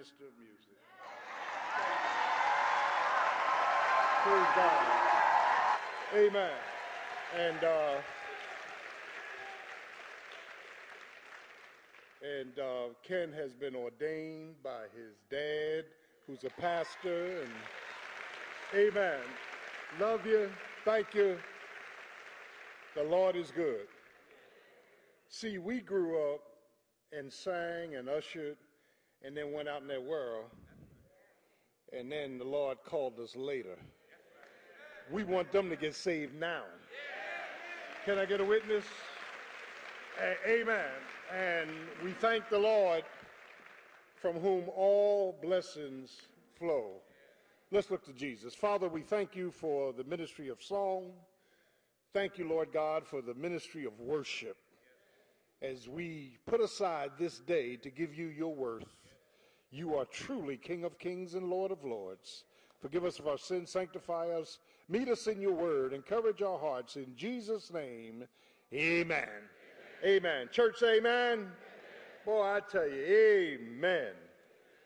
minister of music. Praise God. Amen. And uh, and uh, Ken has been ordained by his dad, who's a pastor, and Amen. Love you. Thank you. The Lord is good. See, we grew up and sang and ushered and then went out in that world. And then the Lord called us later. We want them to get saved now. Can I get a witness? Amen. And we thank the Lord from whom all blessings flow. Let's look to Jesus. Father, we thank you for the ministry of song. Thank you, Lord God, for the ministry of worship as we put aside this day to give you your worth. You are truly King of kings and Lord of lords. Forgive us of our sins, sanctify us, meet us in your word, encourage our hearts. In Jesus' name, amen. Amen. Church, say amen. Boy, I tell you, amen.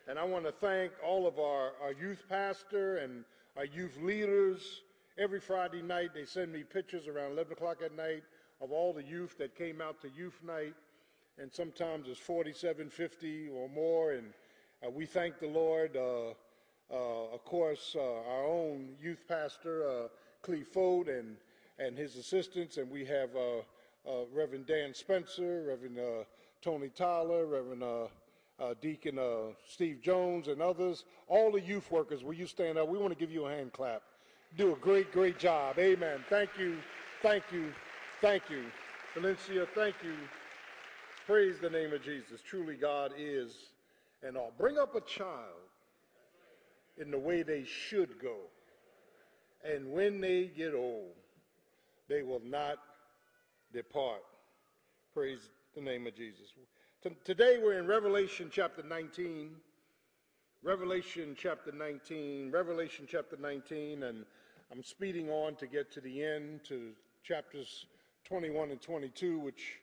And I want to thank all of our, our youth pastor and our youth leaders. Every Friday night, they send me pictures around 11 o'clock at night of all the youth that came out to youth night. And sometimes it's 47, 50 or more. And we thank the Lord. Uh, uh, of course, uh, our own youth pastor, uh, Cleve Fold, and, and his assistants. And we have uh, uh, Reverend Dan Spencer, Reverend uh, Tony Tyler, Reverend uh, uh, Deacon uh, Steve Jones, and others. All the youth workers, will you stand up? We want to give you a hand clap. Do a great, great job. Amen. Thank you. Thank you. Thank you. Valencia, thank you. Praise the name of Jesus. Truly, God is and all. Bring up a child in the way they should go. And when they get old, they will not depart. Praise the name of Jesus. Today we're in Revelation chapter 19. Revelation chapter 19. Revelation chapter 19. And I'm speeding on to get to the end to chapters 21 and 22, which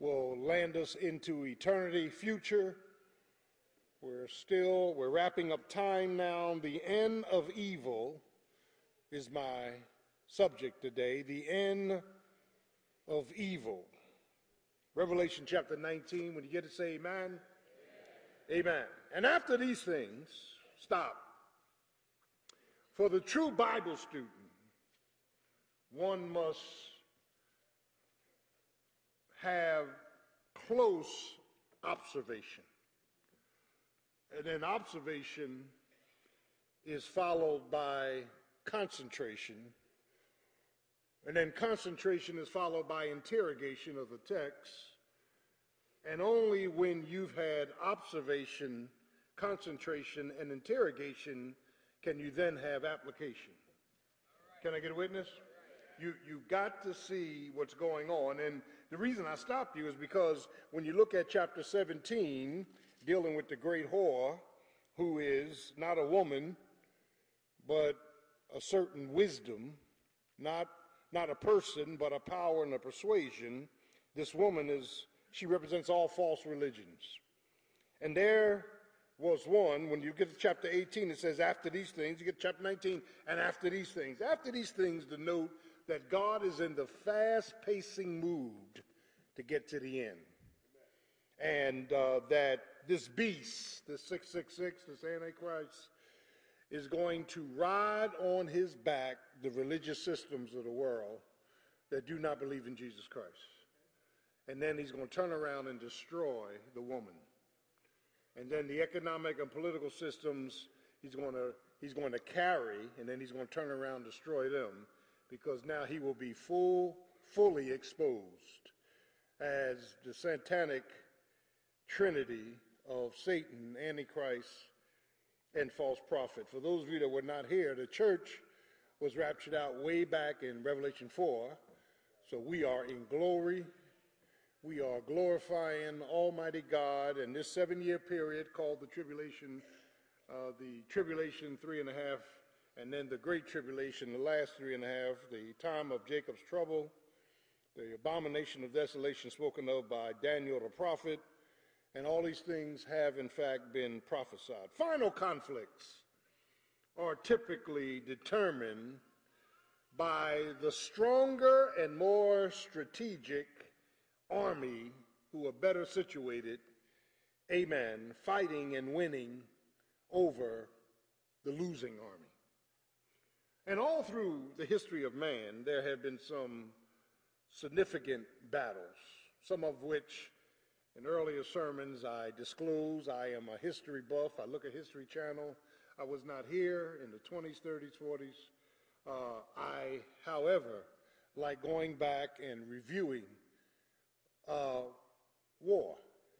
will land us into eternity future. We're still, we're wrapping up time now. The end of evil is my subject today. The end of evil. Revelation chapter 19, when you get to say amen, amen. And after these things, stop. For the true Bible student, one must have close observation. And then observation is followed by concentration. And then concentration is followed by interrogation of the text. And only when you've had observation, concentration, and interrogation can you then have application. Can I get a witness? You, you got to see what's going on. And the reason I stopped you is because when you look at chapter 17, dealing with the great whore, who is not a woman, but a certain wisdom, not, not a person, but a power and a persuasion, this woman is, she represents all false religions. And there was one, when you get to chapter 18, it says, after these things, you get chapter 19, and after these things. After these things, denote that God is in the fast pacing mood to get to the end. And uh, that this beast, the 666, this Antichrist, is going to ride on his back the religious systems of the world that do not believe in Jesus Christ. And then he's going to turn around and destroy the woman. And then the economic and political systems he's going to, he's going to carry, and then he's going to turn around and destroy them because now he will be full, fully exposed as the satanic trinity of Satan, Antichrist, and false prophet. For those of you that were not here, the church was raptured out way back in Revelation 4. So we are in glory. We are glorifying Almighty God in this seven year period called the tribulation, uh, the tribulation three and a half and then the great tribulation, the last three and a half, the time of Jacob's trouble, the abomination of desolation spoken of by Daniel the prophet, and all these things have in fact been prophesied. Final conflicts are typically determined by the stronger and more strategic army who are better situated, amen, fighting and winning over the losing army. And all through the history of man, there have been some significant battles, some of which in earlier sermons I disclose. I am a history buff. I look at History Channel. I was not here in the 20s, 30s, 40s. Uh, I, however, like going back and reviewing uh, war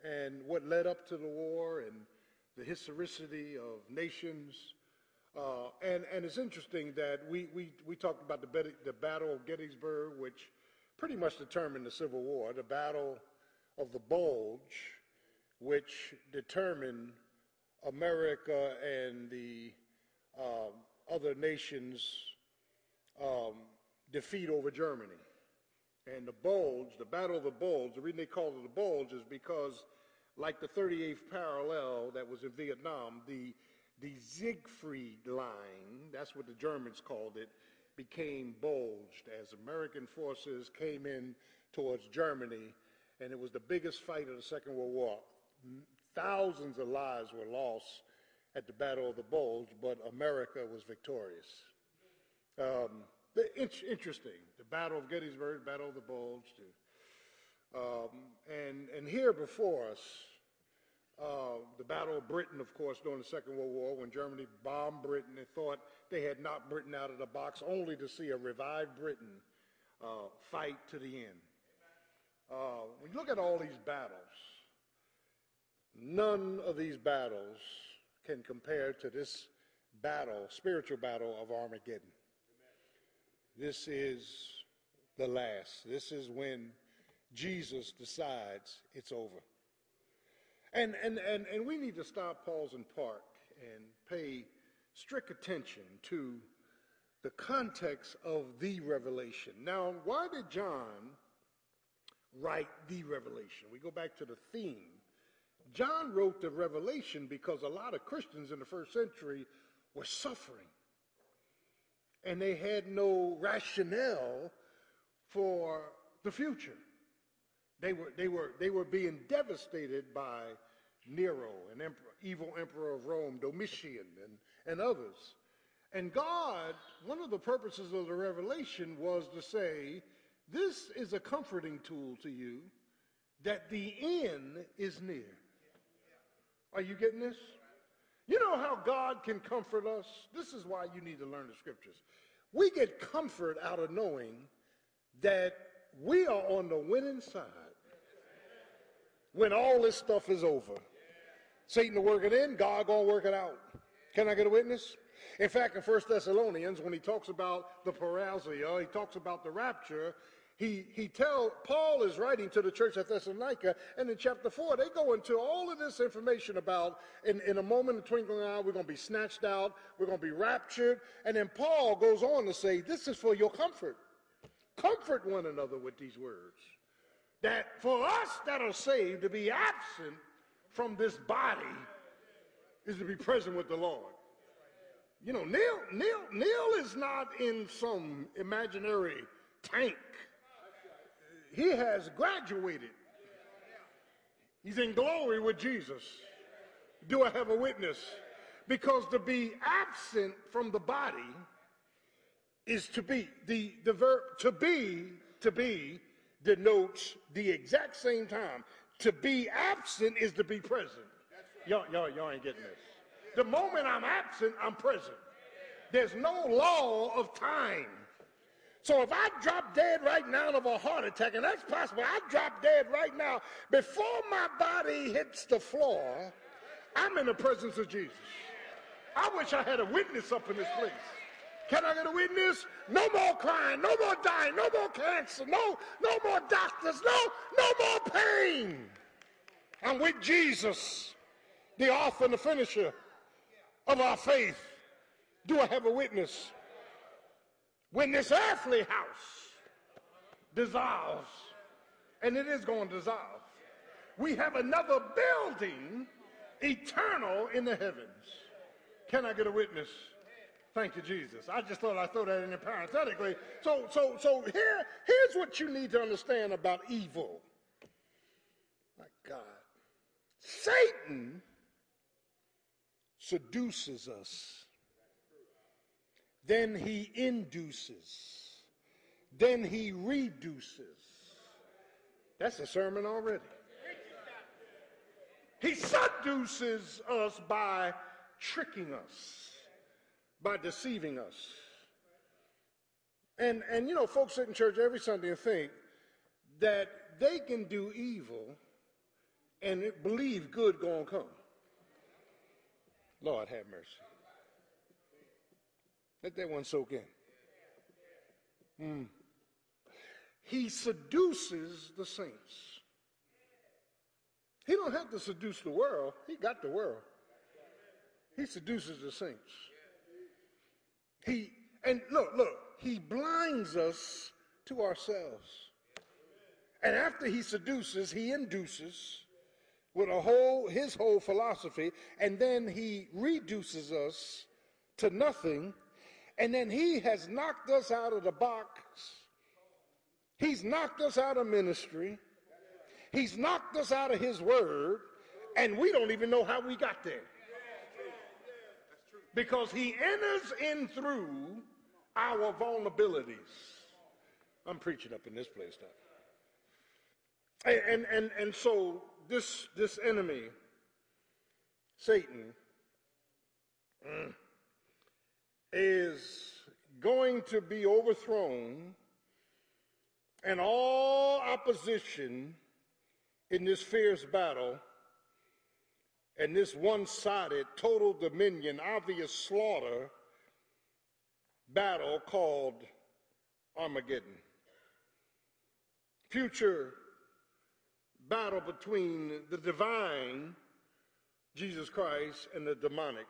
and what led up to the war and the historicity of nations uh, and, and it's interesting that we, we, we talked about the, the Battle of Gettysburg, which pretty much determined the Civil War, the Battle of the Bulge, which determined America and the um, other nations' um, defeat over Germany. And the Bulge, the Battle of the Bulge, the reason they called it the Bulge is because, like the 38th parallel that was in Vietnam, the the Siegfried Line, that's what the Germans called it, became bulged as American forces came in towards Germany, and it was the biggest fight of the Second World War. Thousands of lives were lost at the Battle of the Bulge, but America was victorious. Um, interesting. The Battle of Gettysburg, Battle of the Bulge. Um, and, and here before us, uh, the Battle of Britain, of course, during the Second World War, when Germany bombed Britain, they thought they had knocked Britain out of the box, only to see a revived Britain uh, fight to the end. Uh, when you look at all these battles, none of these battles can compare to this battle, spiritual battle of Armageddon. This is the last. This is when Jesus decides it's over. And, and, and, and we need to stop, pause, and park and pay strict attention to the context of the revelation. Now, why did John write the revelation? We go back to the theme. John wrote the revelation because a lot of Christians in the first century were suffering. And they had no rationale for the future. They were, they were, they were being devastated by Nero, an emperor, evil emperor of Rome, Domitian, and, and others. And God, one of the purposes of the revelation was to say, this is a comforting tool to you that the end is near. Are you getting this? You know how God can comfort us? This is why you need to learn the scriptures. We get comfort out of knowing that we are on the winning side when all this stuff is over. Satan will work it in, God gonna work it out. Can I get a witness? In fact, in 1 Thessalonians, when he talks about the parousia, he talks about the rapture, he, he tell Paul is writing to the church at Thessalonica, and in chapter 4, they go into all of this information about in, in a moment, of twinkling eye, we're going to be snatched out, we're going to be raptured. And then Paul goes on to say, This is for your comfort. Comfort one another with these words. That for us that are saved to be absent from this body is to be present with the Lord. You know, Neil, Neil, Neil is not in some imaginary tank. He has graduated. He's in glory with Jesus. Do I have a witness? Because to be absent from the body is to be. The, the verb to be, to be, denotes the exact same time. To be absent is to be present. Y'all, y'all, y'all ain't getting this. The moment I'm absent, I'm present. There's no law of time. So if I drop dead right now of a heart attack, and that's possible, I drop dead right now, before my body hits the floor, I'm in the presence of Jesus. I wish I had a witness up in this place. Can I get a witness? No more crying, no more dying, no more cancer, no, no more doctors, no, no more pain. I'm with Jesus, the author and the finisher of our faith. Do I have a witness? When this earthly house dissolves, and it is going to dissolve, we have another building eternal in the heavens. Can I get a witness? Thank you, Jesus. I just thought I'd throw that in there parenthetically. So, so, so here, here's what you need to understand about evil. My God. Satan seduces us. Then he induces. Then he reduces. That's a sermon already. He seduces us by tricking us, by deceiving us. And, and you know, folks sit in church every Sunday and think that they can do evil and believe good gonna come. Lord have mercy. Let that one soak in. Mm. He seduces the saints. He don't have to seduce the world. He got the world. He seduces the saints. He and look, look, he blinds us to ourselves. And after he seduces, he induces with a whole his whole philosophy, and then he reduces us to nothing, and then he has knocked us out of the box. He's knocked us out of ministry. He's knocked us out of his word, and we don't even know how we got there. Because he enters in through our vulnerabilities. I'm preaching up in this place now. And, and, and, so this, this enemy, Satan, mm, is going to be overthrown and all opposition in this fierce battle and this one-sided total dominion obvious slaughter battle called armageddon. Future battle between the divine, Jesus Christ, and the demonic,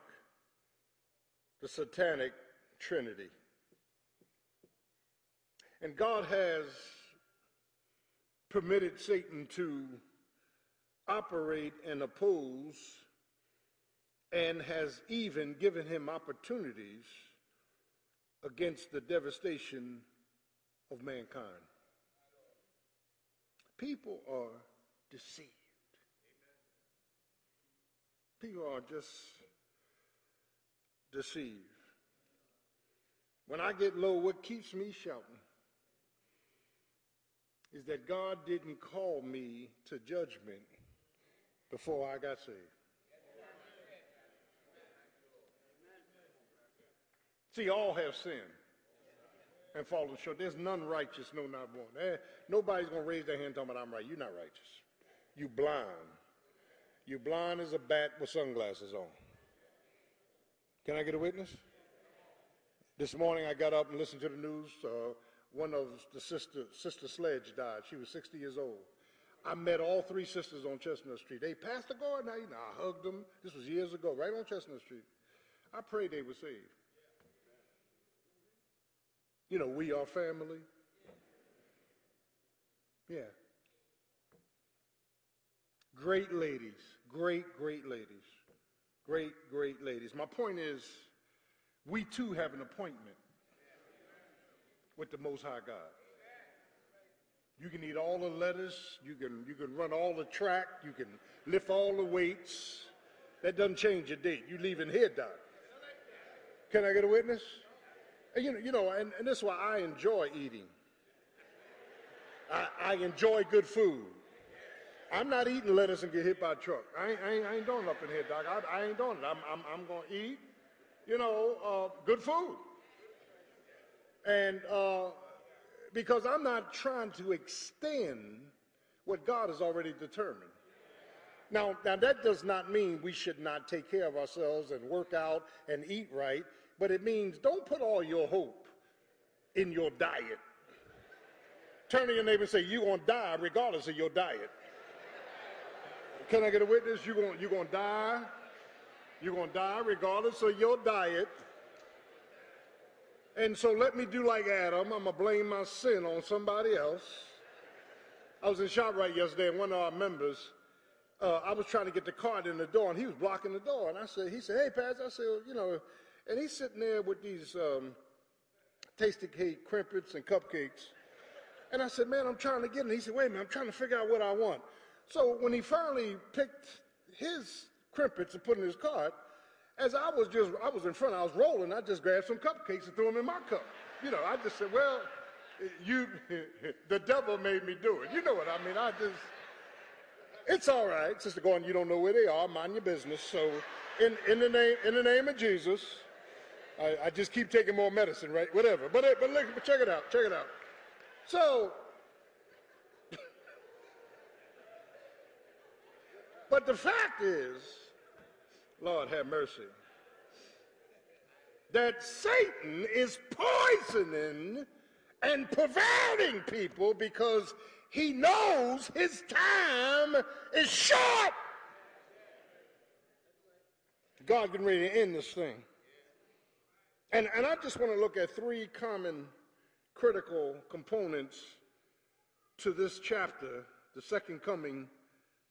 the satanic trinity. And God has permitted Satan to operate and oppose and has even given him opportunities against the devastation of mankind. People are deceived. People are just deceived. When I get low, what keeps me shouting is that God didn't call me to judgment before I got saved. See, all have sinned and fallen short. There's none righteous, no, not one. Eh, nobody's going to raise their hand talking about I'm right. You're not righteous. You blind. You blind as a bat with sunglasses on. Can I get a witness? This morning I got up and listened to the news. Uh, one of the sister, Sister Sledge died. She was 60 years old. I met all three sisters on Chestnut Street. They passed the garden. I, I hugged them. This was years ago, right on Chestnut Street. I prayed they were saved. You know, we are family. Yeah. Great ladies. Great, great ladies. Great, great ladies. My point is, we too have an appointment with the Most High God. You can eat all the lettuce, you can, you can run all the track, you can lift all the weights. That doesn't change your date. You're leaving here, Doc. Can I get a witness? And you know, you know and, and this is why I enjoy eating. I, I enjoy good food. I'm not eating lettuce and get hit by a truck. I ain't, I ain't, I ain't doing up in here, Doc. I, I ain't doing it. I'm, I'm, I'm going to eat, you know, uh, good food. And uh, because I'm not trying to extend what God has already determined. Now, now that does not mean we should not take care of ourselves and work out and eat right, but it means don't put all your hope in your diet. Turn to your neighbor and say, You're going to die regardless of your diet. Can I get a witness? You're going you're to die. You're going to die regardless of your diet. And so let me do like Adam. I'm going to blame my sin on somebody else. I was in ShopRite yesterday, and one of our members, uh, I was trying to get the card in the door, and he was blocking the door. And I said, he said, hey, Paz, I said, you know, and he's sitting there with these um, Tastykake crimpets and cupcakes. And I said, man, I'm trying to get it. He said, wait a minute, I'm trying to figure out what I want. So when he finally picked his crimpets and put in his cart, as I was just, I was in front, I was rolling, I just grabbed some cupcakes and threw them in my cup. You know, I just said, well, you, the devil made me do it. You know what I mean? I just, it's all right, Sister Gordon, you don't know where they are, mind your business. So in, in, the, name, in the name of Jesus, I, I just keep taking more medicine, right? Whatever. But, but, look, but check it out, check it out. So, but the fact is, Lord have mercy, that Satan is poisoning and perverting people because he knows his time is short. God getting ready to end this thing. And, and I just want to look at three common critical components to this chapter, the second coming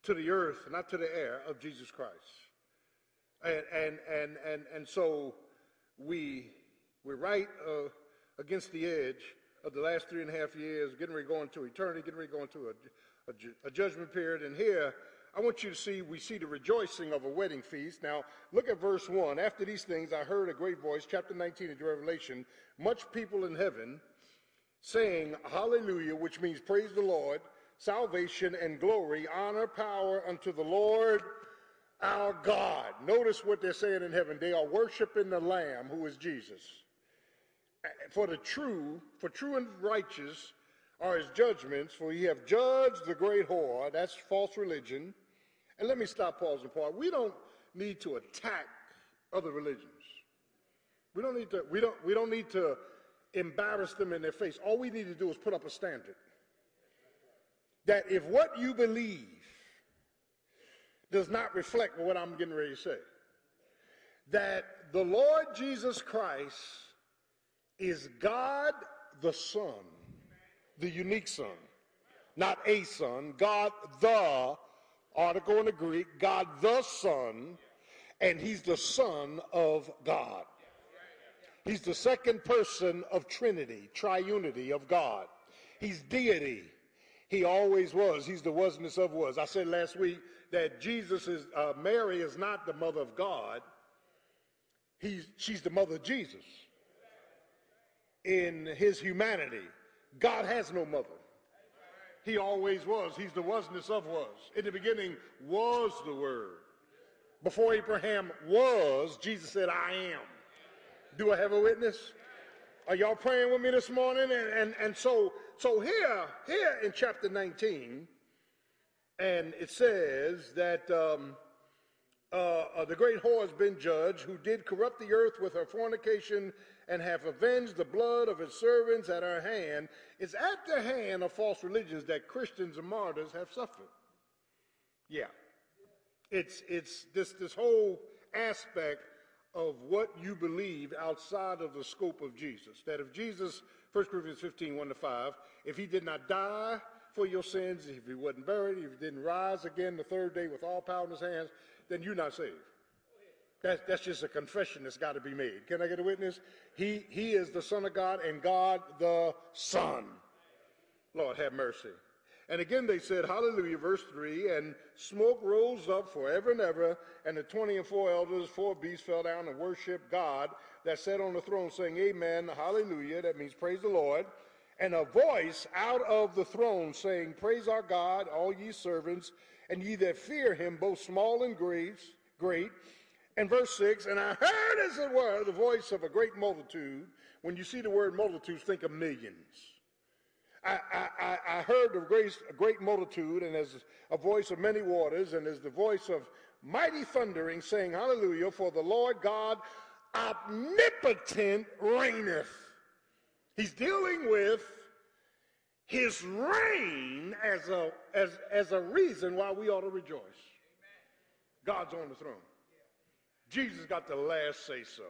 to the earth, not to the air, of Jesus Christ. And, and, and, and, and so we, we're right uh, against the edge of the last three and a half years, getting ready to go into eternity, getting ready going to go into a, a, a judgment period. And here, I want you to see, we see the rejoicing of a wedding feast. Now, look at verse 1. After these things, I heard a great voice, chapter 19 of Revelation, much people in heaven saying, Hallelujah, which means praise the Lord, salvation and glory, honor, power unto the Lord our God. Notice what they're saying in heaven. They are worshiping the Lamb who is Jesus. For the true, for true and righteous are his judgments, for ye have judged the great whore. That's false religion. And let me stop, pause, and pause. We don't need to attack other religions. We don't need to, we don't, we don't need to embarrass them in their face. All we need to do is put up a standard. That if what you believe does not reflect what I'm getting ready to say, that the Lord Jesus Christ is God the Son, the unique Son, not a Son, God the, article in the Greek, God the Son, and He's the Son of God. He's the second person of Trinity, triunity of God. He's deity. He always was. He's the wasness of was. I said last week that Jesus is, uh, Mary is not the mother of God. He's, she's the mother of Jesus in his humanity. God has no mother. He always was. He's the wasness of was. In the beginning was the Word. Before Abraham was, Jesus said, I am. Do I have a witness? Are y'all praying with me this morning? And, and, and so, so here, here in chapter 19, and it says that um, uh, uh, the great whore has been judged, who did corrupt the earth with her fornication and have avenged the blood of his servants at her hand. It's at the hand of false religions that Christians and martyrs have suffered. Yeah. It's, it's this, this whole aspect of what you believe outside of the scope of Jesus. That if Jesus, 1 Corinthians 15, 1 to 5, if he did not die for your sins, if he wasn't buried, if he didn't rise again the third day with all power in his hands, then you're not saved. That's, that's just a confession that's got to be made. Can I get a witness? He, he is the Son of God and God the Son. Lord, have mercy. And again they said, Hallelujah, verse 3, and smoke rose up forever and ever, and the 20 and four elders, four beasts fell down and worshiped God that sat on the throne, saying, Amen, Hallelujah. That means praise the Lord. And a voice out of the throne saying, Praise our God, all ye servants, and ye that fear him, both small and great. And verse 6, and I heard, as it were, the voice of a great multitude. When you see the word multitudes, think of millions I, I, I heard a great, a great multitude, and as a voice of many waters, and as the voice of mighty thundering, saying, Hallelujah, for the Lord God omnipotent reigneth. He's dealing with his reign as a, as, as a reason why we ought to rejoice. God's on the throne. Jesus got the last say so.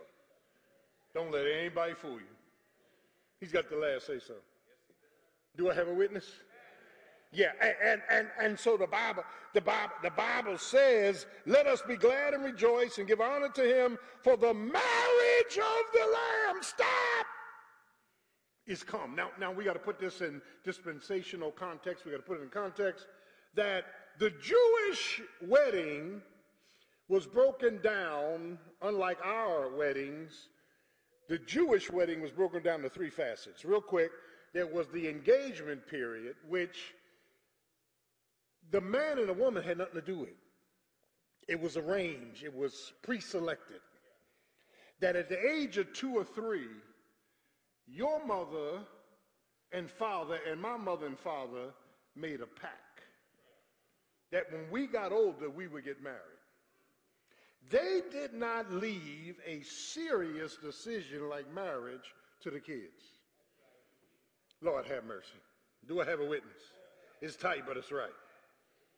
Don't let anybody fool you. He's got the last say so. Do I have a witness? Yeah, and, and, and so the Bible, the Bible, the Bible says, let us be glad and rejoice and give honor to him for the marriage of the Lamb. Stop! Is come. Now, now we got to put this in dispensational context. We got to put it in context that the Jewish wedding was broken down, unlike our weddings. The Jewish wedding was broken down to three facets. Real quick, there was the engagement period, which the man and the woman had nothing to do with. It It was arranged, it was pre selected. That at the age of two or three, your mother and father and my mother and father made a pact that when we got older, we would get married. They did not leave a serious decision like marriage to the kids. Lord have mercy. Do I have a witness? It's tight, but it's right.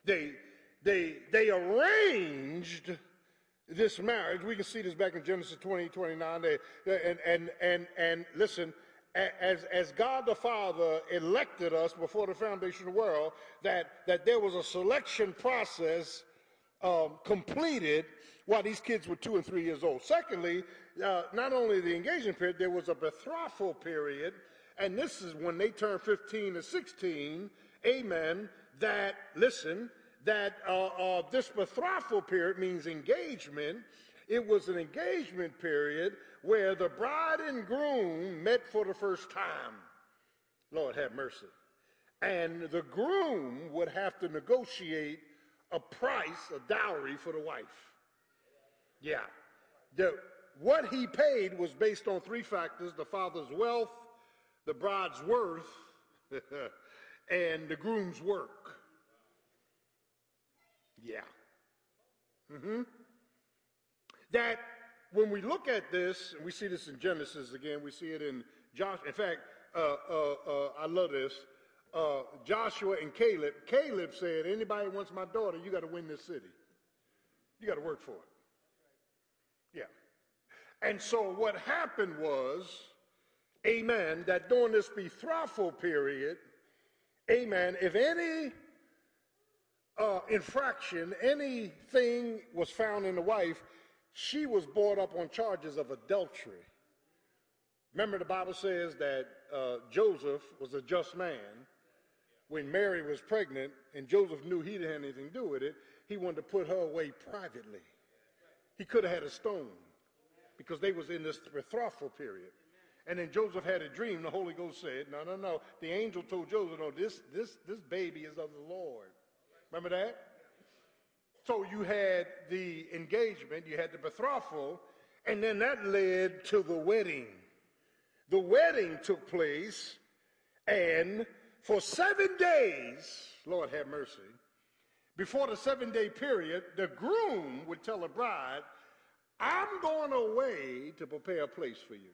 They they they arranged this marriage. We can see this back in Genesis 20, 29. They, and and and and listen, as as God the Father elected us before the foundation of the world, that that there was a selection process um, completed while these kids were two and three years old. Secondly, uh, not only the engagement period, there was a betrothal period and this is when they turned 15 to 16, amen, that, listen, that uh, uh, this betrothal period means engagement. It was an engagement period where the bride and groom met for the first time. Lord have mercy. And the groom would have to negotiate a price, a dowry for the wife. Yeah. The, what he paid was based on three factors the father's wealth, the bride's worth and the groom's work. Yeah. Mm-hmm. That when we look at this, and we see this in Genesis again, we see it in Josh. In fact, uh, uh, uh, I love this. Uh, Joshua and Caleb. Caleb said, "Anybody wants my daughter, you got to win this city. You got to work for it." Yeah. And so what happened was amen, that during this betrothal period, amen, if any uh, infraction, anything was found in the wife, she was brought up on charges of adultery. Remember, the Bible says that uh, Joseph was a just man. When Mary was pregnant and Joseph knew he didn't have anything to do with it, he wanted to put her away privately. He could have had a stone because they was in this betrothal period. And then Joseph had a dream. The Holy Ghost said, No, no, no. The angel told Joseph, No, this, this, this baby is of the Lord. Remember that? So you had the engagement, you had the betrothal, and then that led to the wedding. the wedding took place, and for seven days, Lord have mercy, before the seven day period, the groom would tell the bride, I'm going away to prepare a place for you.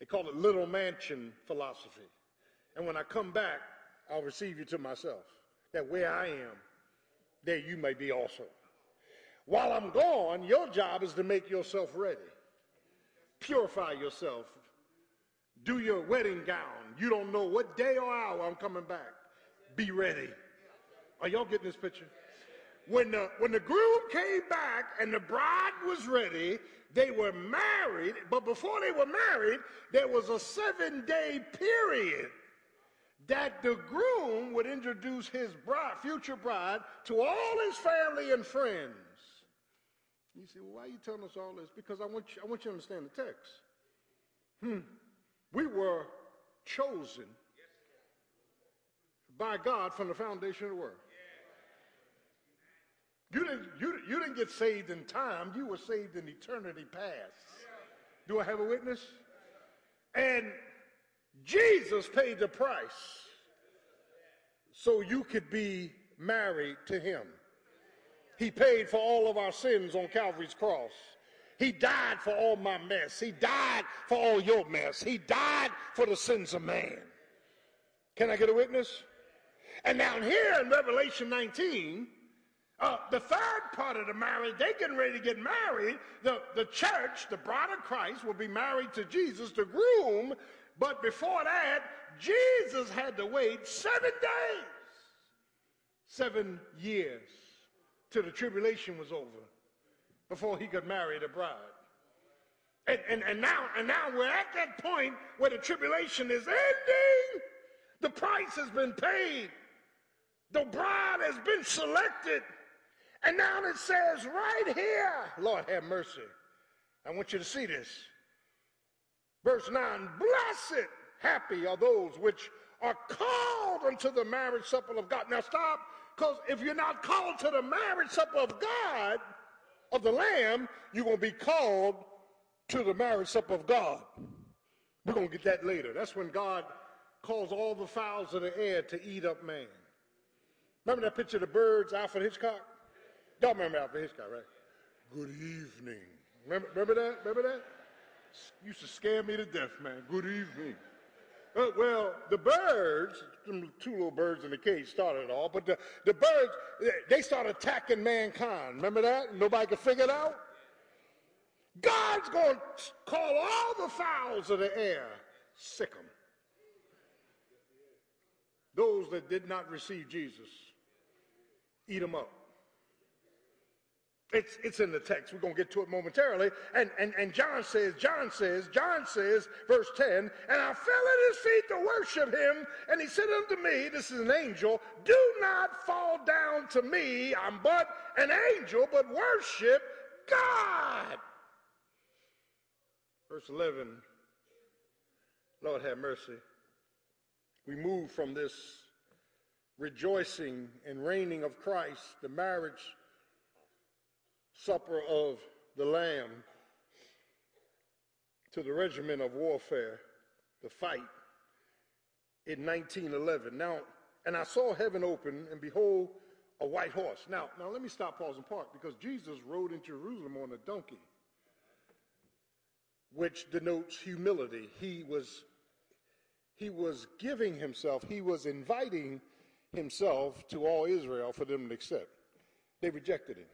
They call it little mansion philosophy. And when I come back, I'll receive you to myself. That where I am, there you may be also. While I'm gone, your job is to make yourself ready. Purify yourself. Do your wedding gown. You don't know what day or hour I'm coming back. Be ready. Are y'all getting this picture? When the, when the groom came back and the bride was ready, they were married, but before they were married, there was a seven day period that the groom would introduce his bride, future bride to all his family and friends. You say, well, why are you telling us all this? Because I want you, I want you to understand the text. Hmm. We were chosen by God from the foundation of the world. You didn't, you, you didn't get saved in time, you were saved in eternity past. Do I have a witness? And Jesus paid the price so you could be married to him. He paid for all of our sins on Calvary's cross. He died for all my mess. He died for all your mess. He died for the sins of man. Can I get a witness? And down here in Revelation 19, uh, the third part of the marriage, they getting ready to get married. The, the church, the bride of Christ, will be married to Jesus, the groom. But before that, Jesus had to wait seven days, seven years, till the tribulation was over before he could marry the bride. And, and, and, now, and now we're at that point where the tribulation is ending. The price has been paid. The bride has been selected. And now it says right here, Lord have mercy. I want you to see this. Verse 9 Blessed, happy are those which are called unto the marriage supper of God. Now stop, because if you're not called to the marriage supper of God, of the Lamb, you're going to be called to the marriage supper of God. We're going to get that later. That's when God calls all the fowls of the air to eat up man. Remember that picture of the birds, Alfred Hitchcock? Don't remember Alfred Hitchcock, right? Good evening. Remember, remember that? Remember that? Used to scare me to death, man. Good evening. Uh, well, the birds, two little birds in the cage started it all, but the, the birds, they started attacking mankind. Remember that? Nobody could figure it out? God's going to call all the fowls of the air, sic them. Those that did not receive Jesus, eat them up. It's, it's in the text. We're going to get to it momentarily. And, and, and John says, John says, John says, verse 10, and I fell at his feet to worship him. And he said unto me, this is an angel, do not fall down to me. I'm but an angel, but worship God. Verse 11, Lord have mercy. We move from this rejoicing and reigning of Christ, the marriage supper of the Lamb to the regiment of warfare, the fight in 1911. Now, and I saw heaven open, and behold, a white horse. Now, now let me stop, pause, and park, because Jesus rode in Jerusalem on a donkey, which denotes humility. He was, he was giving himself, he was inviting himself to all Israel for them to accept. They rejected him.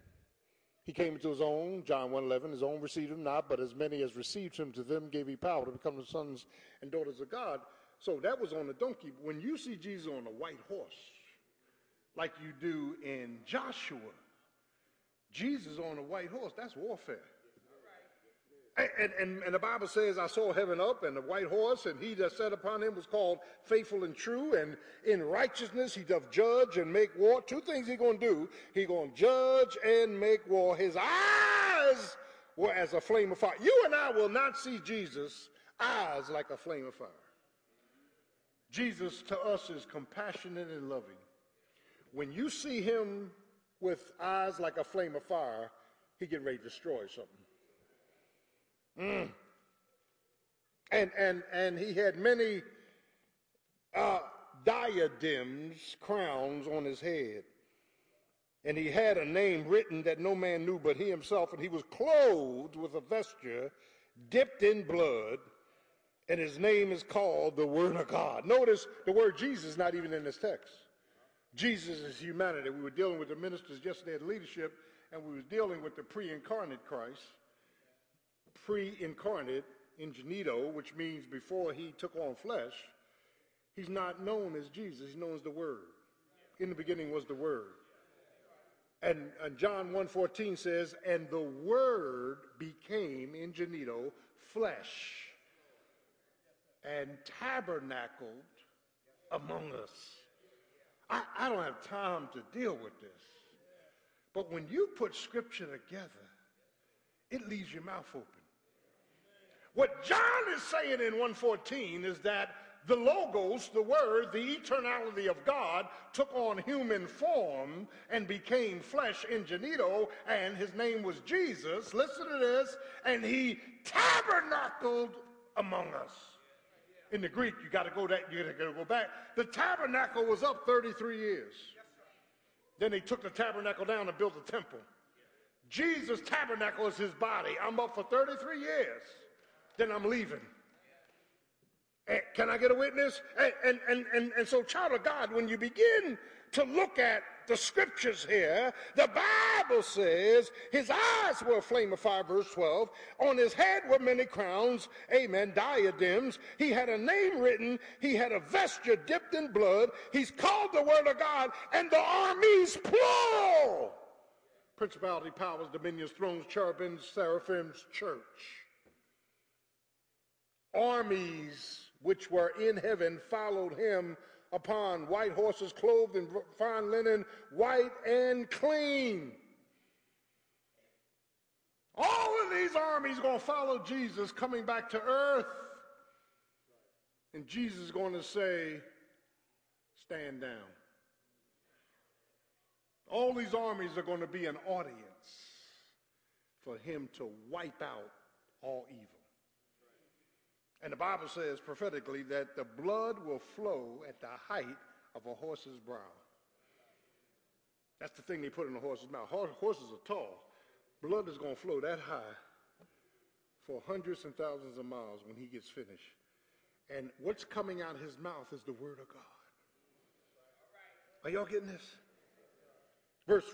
He came into his own, John 1.11, his own received him not, but as many as received him, to them gave he power to become the sons and daughters of God. So that was on the donkey. When you see Jesus on a white horse, like you do in Joshua, Jesus on a white horse, that's warfare. And, and, and, the Bible says, I saw heaven up and the white horse, and he that sat upon him was called faithful and true. And in righteousness he doth judge and make war. Two things he going to do. He going to judge and make war. His eyes were as a flame of fire. You and I will not see Jesus' eyes like a flame of fire. Jesus to us is compassionate and loving. When you see him with eyes like a flame of fire, he get ready to destroy something. Mm. And, and, and he had many uh, diadems, crowns on his head. And he had a name written that no man knew but he himself, and he was clothed with a vesture dipped in blood, and his name is called the Word of God. Notice the word Jesus not even in this text. Jesus is humanity. We were dealing with the ministers yesterday at leadership, and we were dealing with the pre-incarnate Christ, pre-incarnate ingenito, which means before he took on flesh. He's not known as Jesus. He's known as the Word. In the beginning was the Word. And, and John 1.14 says, and the Word became, ingenito, flesh and tabernacled among us. I, I don't have time to deal with this. But when you put scripture together, it leaves your mouth open. What John is saying in 114 is that the Logos, the Word, the eternality of God, took on human form and became flesh ingenito, and his name was Jesus. Listen to this. And he tabernacled among us. In the Greek, you got to go that you got to go back. The tabernacle was up 33 years. Then they took the tabernacle down and built a temple. Jesus' tabernacle is his body. I'm up for 33 years. Then I'm leaving. And can I get a witness? And, and, and, and, and so, child of God, when you begin to look at the scriptures here, the Bible says his eyes were a flame of fire, verse 12. On his head were many crowns, amen, diadems. He had a name written. He had a vesture dipped in blood. He's called the word of God, and the armies plural. Principality, powers, dominions, thrones, cherubims, seraphims, church. Armies which were in heaven followed him upon white horses clothed in fine linen, white and clean. All of these armies going to follow Jesus coming back to earth. And Jesus is going to say, stand down. All these armies are going to be an audience for him to wipe out. And the Bible says prophetically that the blood will flow at the height of a horse's brow. That's the thing they put in the horse's mouth. Horses are tall. Blood is going to flow that high for hundreds and thousands of miles when he gets finished. And what's coming out of his mouth is the word of God. Are y'all getting this? Verse,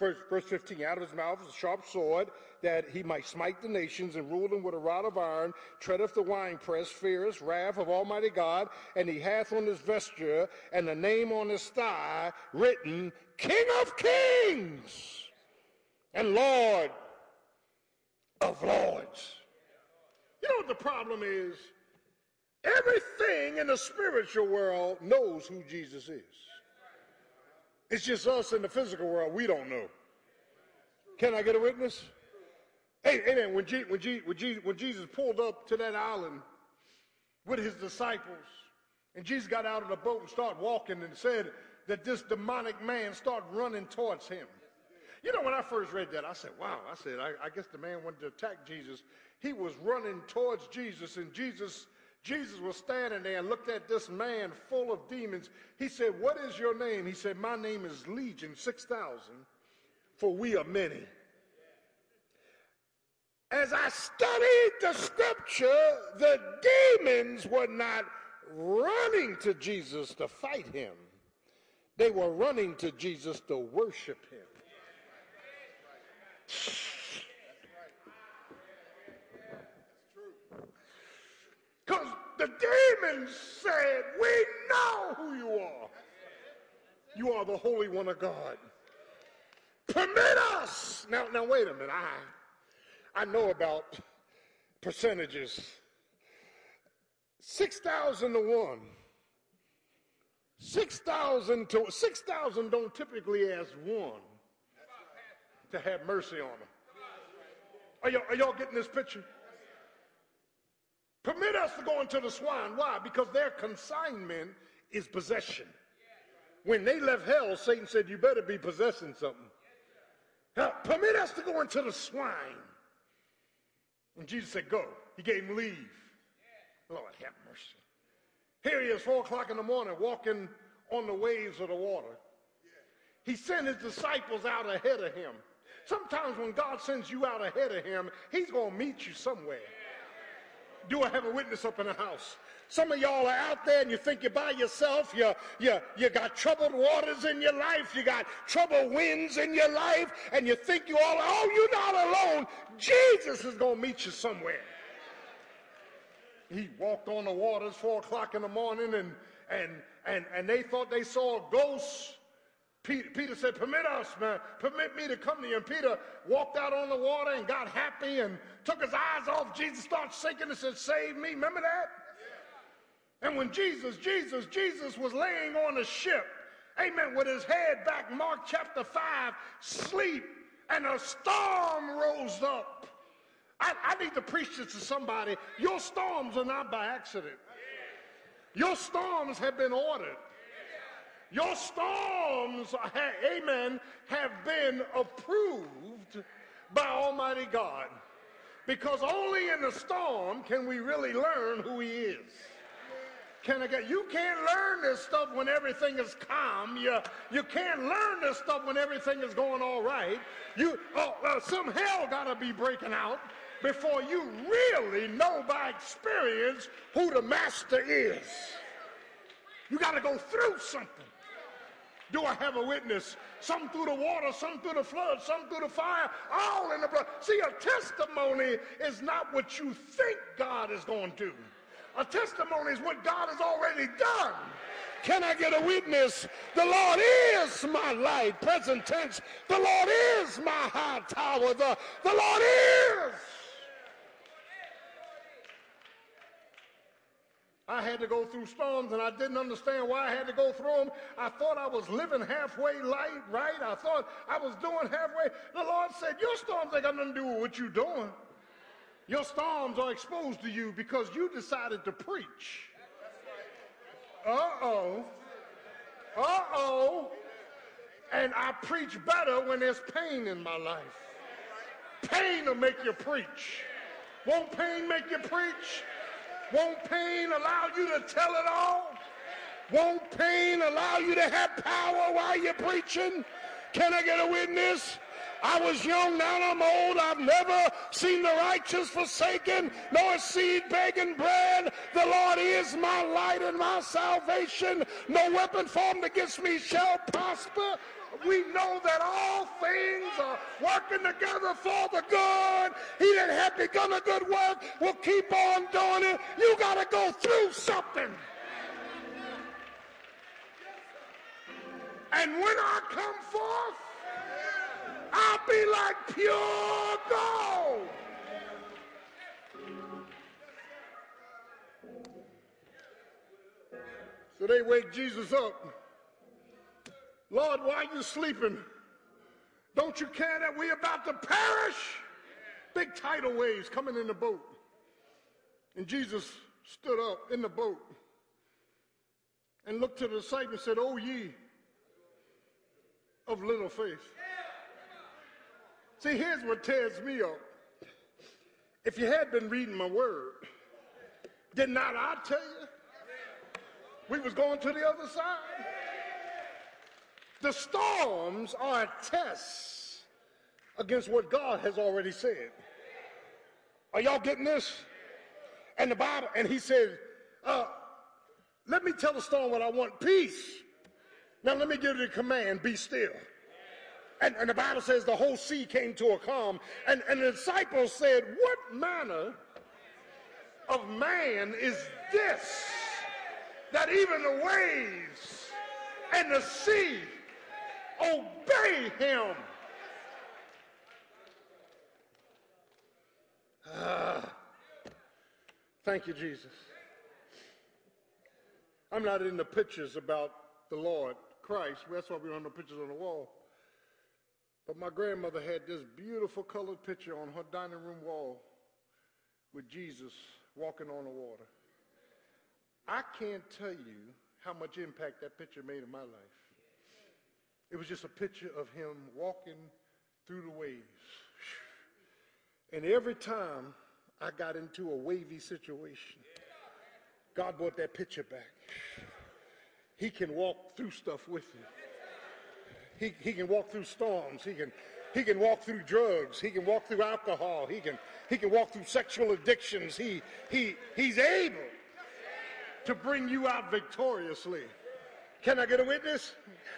verse, verse 15, out of his mouth is a sharp sword, that he might smite the nations and rule them with a rod of iron, treadeth the winepress, fierce, wrath of Almighty God, and he hath on his vesture and the name on his thigh written, King of Kings and Lord of Lords. You know what the problem is? Everything in the spiritual world knows who Jesus is. It's just us in the physical world, we don't know. Can I get a witness? Hey, man, when, G, when, G, when, G, when Jesus pulled up to that island with his disciples, and Jesus got out of the boat and started walking and said that this demonic man started running towards him. You know, when I first read that, I said, wow, I said, I, I guess the man wanted to attack Jesus. He was running towards Jesus, and Jesus Jesus was standing there and looked at this man full of demons. He said, What is your name? He said, My name is Legion, 6,000, for we are many. As I studied the scripture, the demons were not running to Jesus to fight him, they were running to Jesus to worship him. Because the demons said, We know who you are. You are the Holy One of God. Permit us. Now, now wait a minute. I, I know about percentages. 6,000 to 1. 6,000 to 6,000 don't typically ask one to have mercy on them. Are y'all, are y'all getting this picture? Permit us to go into the swine. Why? Because their consignment is possession. When they left hell, Satan said, You better be possessing something. Now, permit us to go into the swine. And Jesus said, Go. He gave him leave. Lord have mercy. Here he is, four o'clock in the morning, walking on the waves of the water. He sent his disciples out ahead of him. Sometimes when God sends you out ahead of him, he's going to meet you somewhere. Do I have a witness up in the house? Some of y'all are out there and you think you're by yourself. You, you, you got troubled waters in your life. You got troubled winds in your life. And you think you all, oh, you're not alone. Jesus is going to meet you somewhere. He walked on the waters four o'clock in the morning and, and, and, and they thought they saw a ghost. Peter, Peter, said, Permit us, man. Permit me to come to you. And Peter walked out on the water and got happy and took his eyes off Jesus, started sinking and said, Save me. Remember that? And when Jesus, Jesus, Jesus was laying on a ship, amen, with his head back, Mark chapter 5, sleep, and a storm rose up. I, I need to preach this to somebody. Your storms are not by accident. Your storms have been ordered. Your storms, amen, have been approved by Almighty God. Because only in the storm can we really learn who He is. Can I get, you can't learn this stuff when everything is calm. You, you can't learn this stuff when everything is going all right. You, oh, uh, some hell got to be breaking out before you really know by experience who the master is. You got to go through something. Do I have a witness? Some through the water, some through the flood, some through the fire, all in the blood. See, a testimony is not what you think God is going to do. A testimony is what God has already done. Can I get a witness? The Lord is my light. Present tense. The Lord is my high tower. The, the Lord is. I had to go through storms and I didn't understand why I had to go through them. I thought I was living halfway light, right? I thought I was doing halfway. The Lord said, Your storms ain't got nothing to do with what you're doing. Your storms are exposed to you because you decided to preach. Uh oh. Uh oh. And I preach better when there's pain in my life. Pain will make you preach. Won't pain make you preach? Won't pain allow you to tell it all? Won't pain allow you to have power while you're preaching? Can I get a witness? I was young, now I'm old. I've never seen the righteous forsaken, nor seed begging bread. The Lord is my light and my salvation. No weapon formed against me shall prosper. We know that all things are working together for the good. He that hath begun a good work will keep on doing it. You got to go through something. And when I come forth, I'll be like pure gold. So they wake Jesus up. Lord, why are you sleeping? Don't you care that we're about to perish? Big tidal waves coming in the boat. And Jesus stood up in the boat and looked to the disciples and said, Oh, ye of little faith. See, here's what tears me up. If you had been reading my word, did not I tell you we was going to the other side? The storms are a test against what God has already said. Are y'all getting this? And the Bible, and he said, uh, let me tell the storm what I want peace. Now let me give you the command be still. And, and the Bible says the whole sea came to a calm. And, and the disciples said, What manner of man is this that even the waves and the sea obey him? Ah, thank you, Jesus. I'm not in the pictures about the Lord Christ. That's why we don't have pictures on the wall. But my grandmother had this beautiful colored picture on her dining room wall with Jesus walking on the water. I can't tell you how much impact that picture made in my life. It was just a picture of him walking through the waves. And every time I got into a wavy situation, God brought that picture back. He can walk through stuff with you. He, he can walk through storms. He can, he can walk through drugs. He can walk through alcohol. He can, he can walk through sexual addictions. He, he, he's able to bring you out victoriously. Can I get a witness?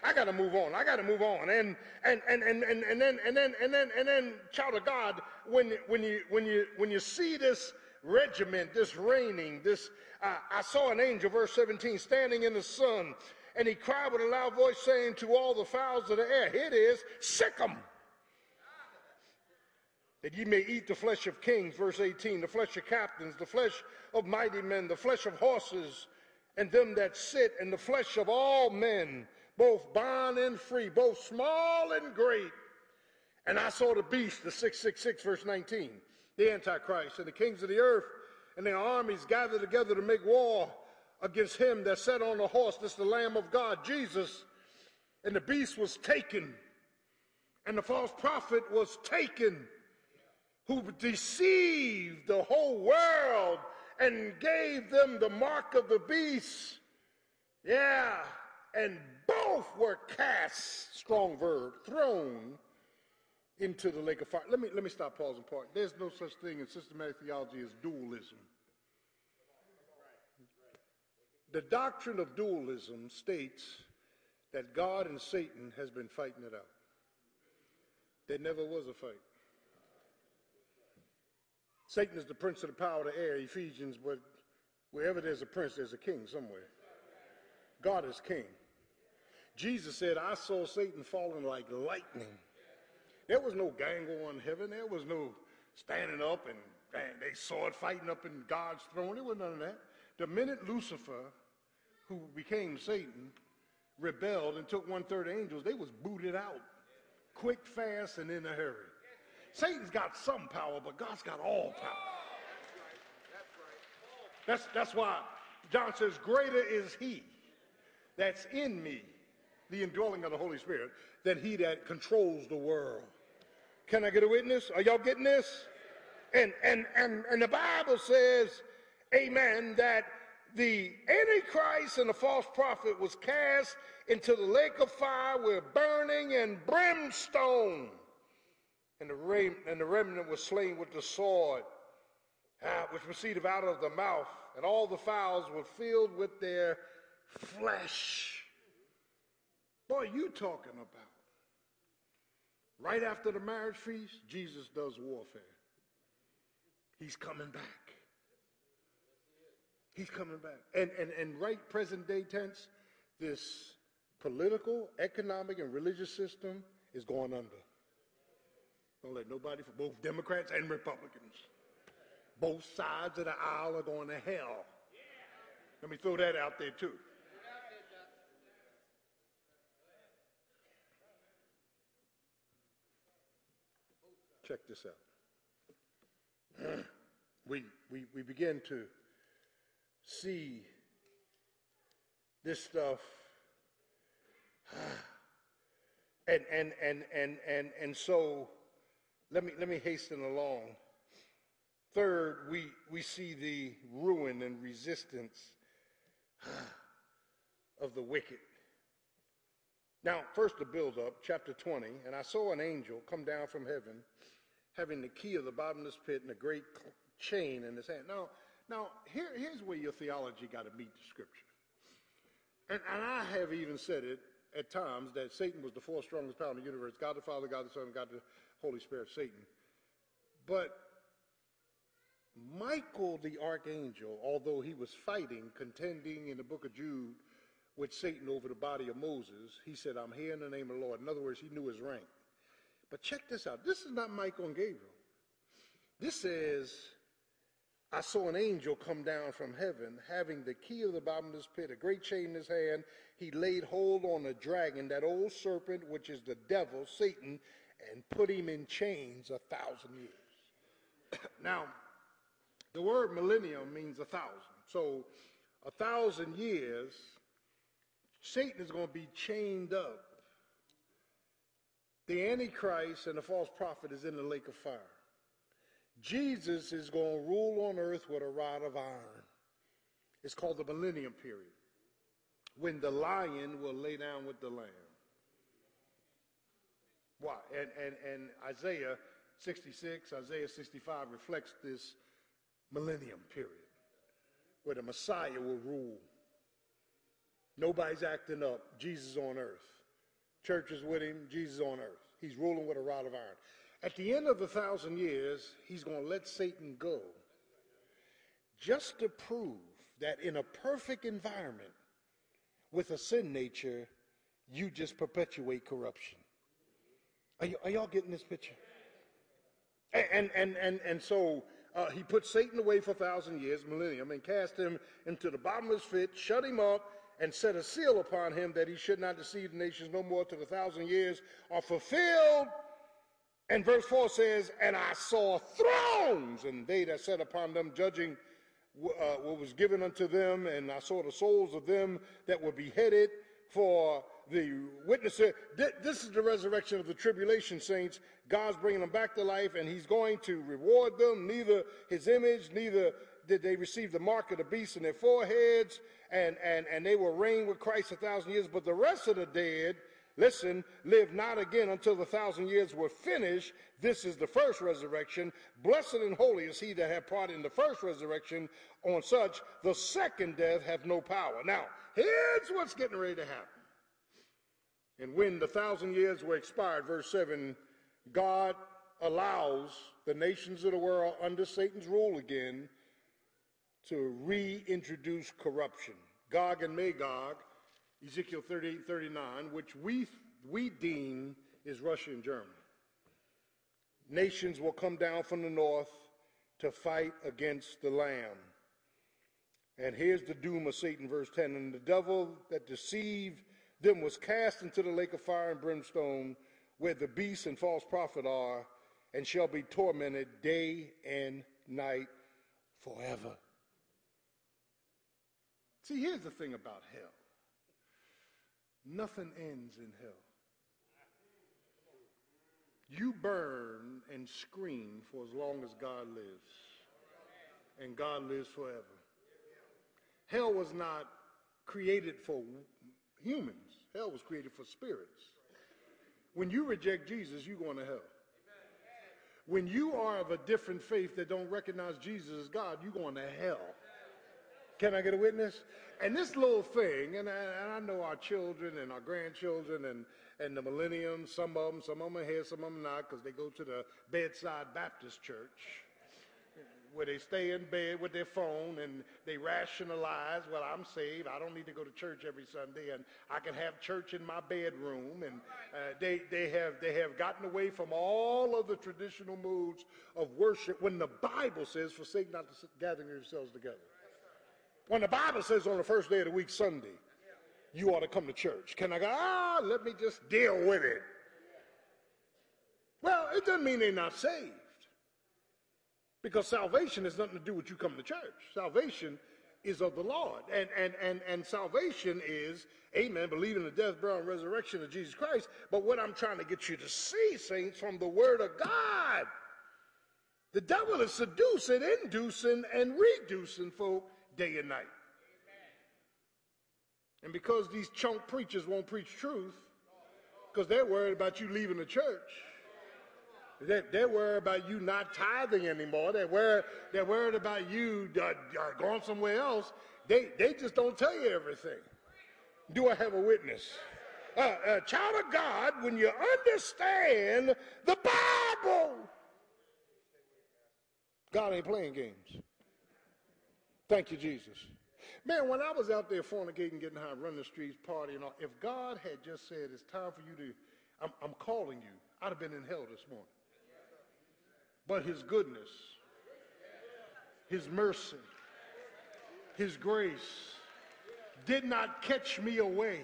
I got to move on. I got to move on. And and and and and and then and then and then and then, child of God, when when you when you when you see this regiment, this reigning, this uh, I saw an angel, verse 17, standing in the sun, and he cried with a loud voice, saying to all the fowls of the air, Here it is, sic them. That ye may eat the flesh of kings, verse 18, the flesh of captains, the flesh of mighty men, the flesh of horses, and them that sit, in the flesh of all men, both bond and free, both small and great. And I saw the beast, the 666, verse 19, the Antichrist, and the kings of the earth, and their armies gathered together to make war against him that sat on the horse. This the Lamb of God, Jesus. And the beast was taken, and the false prophet was taken, who deceived the whole world and gave them the mark of the beast. Yeah, and both were cast, strong verb, thrown into the lake of fire. Let me, let me stop pausing part. There's no such thing in systematic theology as dualism. The doctrine of dualism states that God and Satan has been fighting it out. There never was a fight. Satan is the prince of the power of the air, Ephesians, but wherever there's a prince, there's a king somewhere. God is king. Jesus said, I saw Satan falling like lightning. There was no gang war in heaven. There was no standing up and bang, they saw it fighting up in God's throne. There was none of that. The minute Lucifer, who became Satan, rebelled and took one third angels, they was booted out quick, fast, and in a hurry. Satan's got some power, but God's got all power. That's, that's why John says, Greater is he that's in me, the indwelling of the Holy Spirit, than he that controls the world. Can I get a witness? Are y'all getting this? And, and, and, and the Bible says, amen, that the Antichrist and the false prophet was cast into the lake of fire with burning and brimstone and the, rem- and the remnant was slain with the sword, uh, which proceeded out of the mouth, and all the fowls were filled with their flesh. Boy, you talking about. Right after the marriage feast, Jesus does warfare. He's coming back. He's coming back. And, and, and right present day tense, this political, economic, and religious system is going under. Don't let nobody, for both Democrats and Republicans, both sides of the aisle are going to hell. Let me throw that out there too. Check this out. we, we, we begin to see this stuff and and and and and and so let me, let me hasten along. Third, we, we see the ruin and resistance of the wicked. Now, first the build up, chapter 20, and I saw an angel come down from heaven having the key of the bottomless pit and a great chain in his hand. Now, now here, here's where your theology got to meet the scripture. And, and I have even said it at times that Satan was the fourth strongest power in the universe God the Father, God the Son, God the Holy Spirit, Satan. But Michael the archangel, although he was fighting, contending in the book of Jude with Satan over the body of Moses, he said, I'm here in the name of the Lord. In other words, he knew his rank. But check this out. This is not Michael and Gabriel. This says, I saw an angel come down from heaven, having the key of the bottomless pit, a great chain in his hand. He laid hold on a dragon, that old serpent, which is the devil, Satan, and put him in chains a thousand years. now, the word millennium means a thousand. So, a thousand years, Satan is going to be chained up. The Antichrist and the false prophet is in the lake of fire. Jesus is going to rule on earth with a rod of iron. It's called the millennium period, when the lion will lay down with the lamb. Why? And, and, and Isaiah 66, Isaiah 65 reflects this millennium period where the Messiah will rule. Nobody's acting up. Jesus on earth. Church is with him. Jesus on earth. He's ruling with a rod of iron. At the end of the thousand years, he's going to let Satan go just to prove that in a perfect environment with a sin nature, you just perpetuate corruption. Are, you, are y'all getting this picture? And, and, and, and so uh, he put Satan away for a thousand years, millennium, and cast him into the bottomless pit, shut him up, and set a seal upon him that he should not deceive the nations no more till the thousand years are fulfilled. And verse 4 says, And I saw thrones, and they that sat upon them judging uh, what was given unto them, and I saw the souls of them that were beheaded for the witnesses. This is the resurrection of the tribulation saints. God's bringing them back to life, and He's going to reward them. Neither His image, neither did they receive the mark of the beast in their foreheads, and, and, and they will reign with Christ a thousand years. But the rest of the dead, listen, live not again until the thousand years were finished. This is the first resurrection. Blessed and holy is he that hath part in the first resurrection. On such, the second death hath no power. Now, here's what's getting ready to happen. And when the thousand years were expired, verse 7, God allows the nations of the world under Satan's rule again to reintroduce corruption. Gog and Magog, Ezekiel 38 39, which we, we deem is Russia and Germany. Nations will come down from the north to fight against the Lamb. And here's the doom of Satan, verse 10. And the devil that deceived them was cast into the lake of fire and brimstone, where the beast and false prophet are, and shall be tormented day and night forever. See, here's the thing about hell nothing ends in hell. You burn and scream for as long as God lives, and God lives forever. Hell was not created for humans. Hell was created for spirits. When you reject Jesus, you're going to hell. When you are of a different faith that don't recognize Jesus as God, you're going to hell. Can I get a witness? And this little thing, and I, and I know our children and our grandchildren and, and the millennium, some of them, some of them are here, some of them not, because they go to the bedside Baptist church where they stay in bed with their phone and they rationalize, well, I'm saved. I don't need to go to church every Sunday and I can have church in my bedroom. And uh, they, they, have, they have gotten away from all of the traditional modes of worship when the Bible says, forsake not to gather yourselves together. When the Bible says on the first day of the week, Sunday, you ought to come to church. Can I go, ah, let me just deal with it? Well, it doesn't mean they're not saved. Because salvation has nothing to do with you coming to church. Salvation is of the Lord. And, and, and, and salvation is, amen, believing in the death, burial, and resurrection of Jesus Christ. But what I'm trying to get you to see, saints, from the Word of God, the devil is seducing, inducing, and reducing folk day and night. And because these chunk preachers won't preach truth, because they're worried about you leaving the church, they're, they're, worried about you not tithing anymore. They're worried, they're worried about you uh, uh, going somewhere else. They, they just don't tell you everything. Do I have a witness? Uh, uh, child of God, when you understand the Bible, God ain't playing games. Thank you, Jesus. Man, when I was out there fornicating, getting high, running the streets, partying, all, if God had just said, it's time for you to, I'm, I'm calling you, I'd have been in hell this morning but his goodness, his mercy, his grace did not catch me away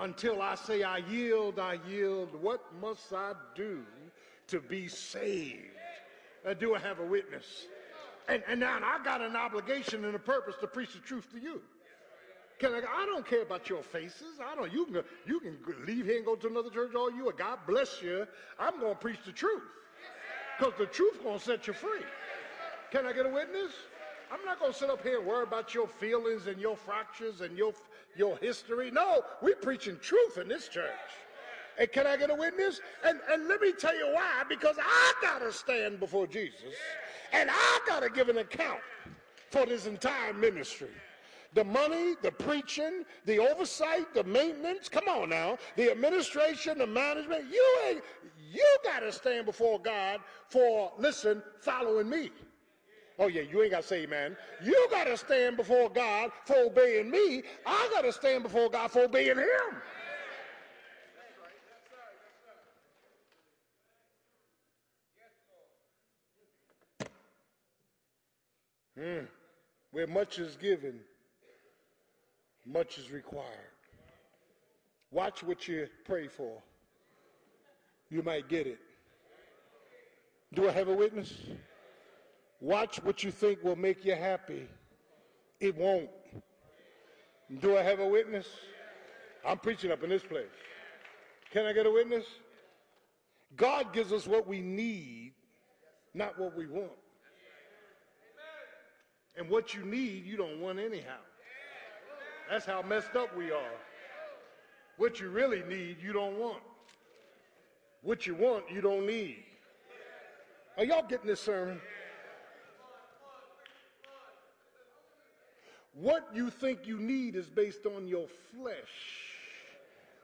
until I say, I yield, I yield. What must I do to be saved? Uh, do I have a witness? And, and now I got an obligation and a purpose to preach the truth to you. Can I, I don't care about your faces. I don't. You can you can leave here and go to another church all you. God bless you. I'm going to preach the truth because the truth going to set you free. Can I get a witness? I'm not going to sit up here and worry about your feelings and your fractures and your, your history. No, we're preaching truth in this church. And can I get a witness? And, and let me tell you why. Because I got to stand before Jesus and I got to give an account for this entire ministry. The money, the preaching, the oversight, the maintenance, come on now, the administration, the management, you ain't, you got to stand before God for, listen, following me. Oh, yeah, you ain't got to say man. You got to stand before God for obeying me. I got to stand before God for obeying him. Mm. Where much is given, much is required. Watch what you pray for. You might get it. Do I have a witness? Watch what you think will make you happy. It won't. Do I have a witness? I'm preaching up in this place. Can I get a witness? God gives us what we need, not what we want. And what you need, you don't want anyhow. That's how messed up we are. What you really need, you don't want. What you want, you don't need. Are y'all getting this sermon? What you think you need is based on your flesh.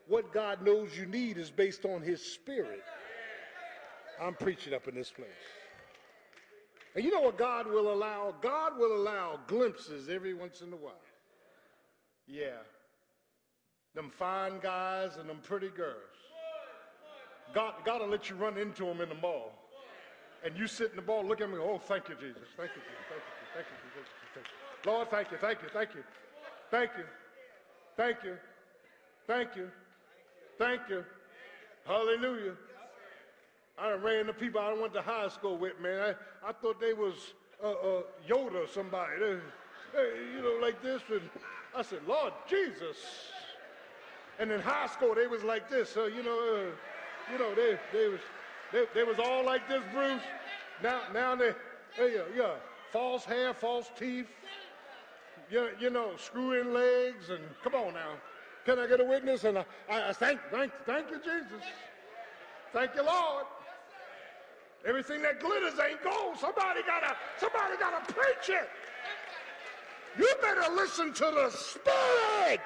What God knows you need is based on his spirit. I'm preaching up in this place. And you know what God will allow? God will allow glimpses every once in a while. Yeah. Them fine guys and them pretty girls. God, God will let you run into them in the mall. And you sit in the mall, look at me, oh, thank you, Jesus. Thank you, Jesus. Thank you, thank you, you, thank you. Lord, thank you, thank you, thank you. Thank you. Thank you. Thank you. Thank you. Hallelujah. I ran the people I went to high school with, man. I, I thought they was uh, uh, Yoda or somebody. They, they, you know, like this. And I said, Lord Jesus. And in high school, they was like this. So, you know, uh, you know, they, they was they, they was all like this, Bruce. Now, now they, they yeah, yeah, false hair, false teeth. You, you know, screw in legs, and come on now. Can I get a witness? And I, I, I thank, thank, thank you, Jesus. Thank you, Lord. Everything that glitters ain't gold. Somebody gotta, somebody gotta preach it. You better listen to the Spirit.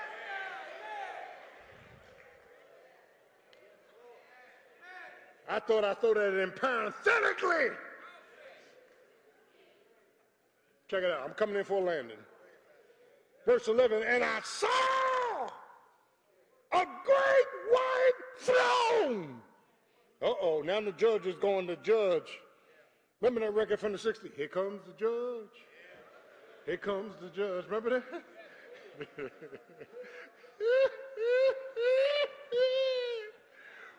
I thought I thought that in parenthetically. Check it out. I'm coming in for a landing. Verse 11, and I saw a great white throne uh-oh, now the judge is going to judge. Remember that record from the 60s? Here comes the judge. Here comes the judge. Remember that?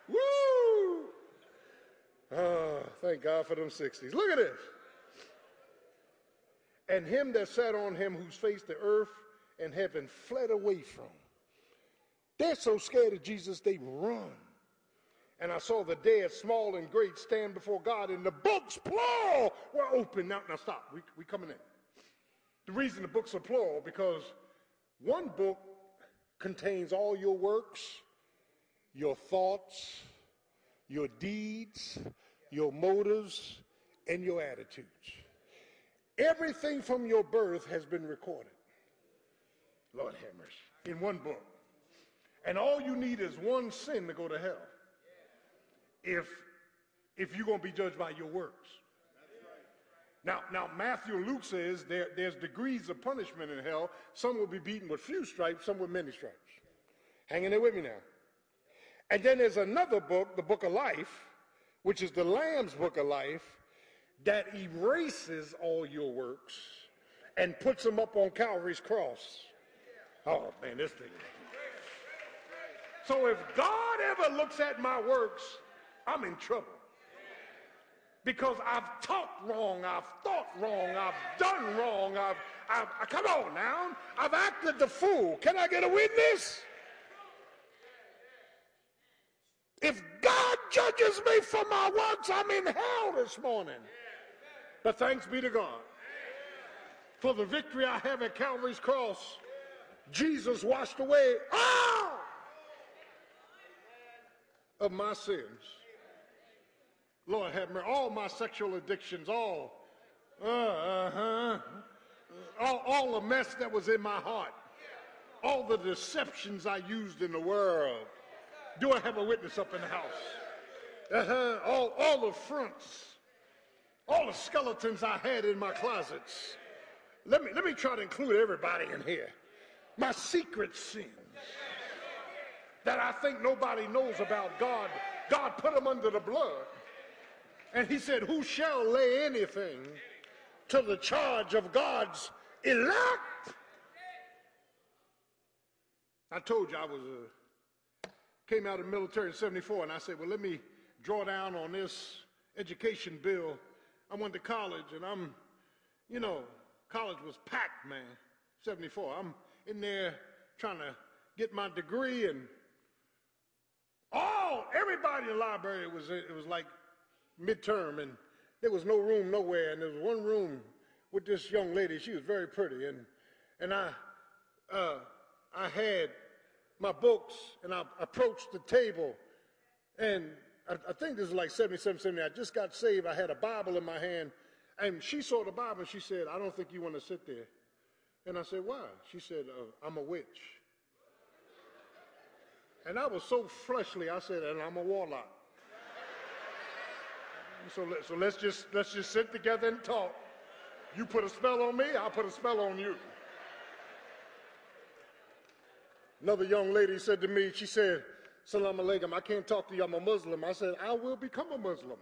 Woo! Oh, thank God for them 60s. Look at this. And him that sat on him whose face the earth and heaven fled away from. They're so scared of Jesus, they run. And I saw the dead, small and great, stand before God, and the books, plural, were open. Now, now stop. We, we coming in. The reason the books are plural, because one book contains all your works, your thoughts, your deeds, your motives, and your attitudes. Everything from your birth has been recorded. Lord have mercy. In one book. And all you need is one sin to go to hell if if you're going to be judged by your works. Now, now Matthew and Luke says there, there's degrees of punishment in hell. Some will be beaten with few stripes, some with many stripes. Hanging there with me now. And then there's another book, the book of life, which is the Lamb's book of life, that erases all your works and puts them up on Calvary's cross. Oh man, this thing. So if God ever looks at my works I'm in trouble. Because I've talked wrong, I've thought wrong, I've done wrong, I've, I've, uh, come on now, I've acted the fool. Can I get a witness? If God judges me for my works, I'm in hell this morning. But thanks be to God. for the victory I have at Calvary's cross. Jesus washed away all of my sins. Lord have mercy, all my sexual addictions, all, uh, uh-huh, all, all the mess that was in my heart, all the deceptions I used in the world. Do I have a witness up in the house? Uh-huh, all, all the fronts, all the skeletons I had in my closets. Let me, let me try to include everybody in here. My secret sins that I think nobody knows about God, God put them under the blood. And he said, Who shall lay anything to the charge of God's elect? I told you I was a, came out of the military in 74, and I said, Well, let me draw down on this education bill. I went to college, and I'm, you know, college was packed, man, 74. I'm in there trying to get my degree, and all, everybody in the library, was, it was like midterm, and there was no room nowhere, and there was one room with this young lady. She was very pretty, and, and I, uh, I had my books, and I approached the table, and I, I think this is like 77, 70. I just got saved. I had a Bible in my hand, and she saw the Bible, and she said, I don't think you want to sit there. And I said, why? She said, uh, I'm a witch. And I was so fleshly, I said, and I'm a warlock. So, let, so let's just let's just sit together and talk. You put a spell on me, I'll put a spell on you. Another young lady said to me, she said, Salam alaikum, I can't talk to you, I'm a Muslim. I said, I will become a Muslim.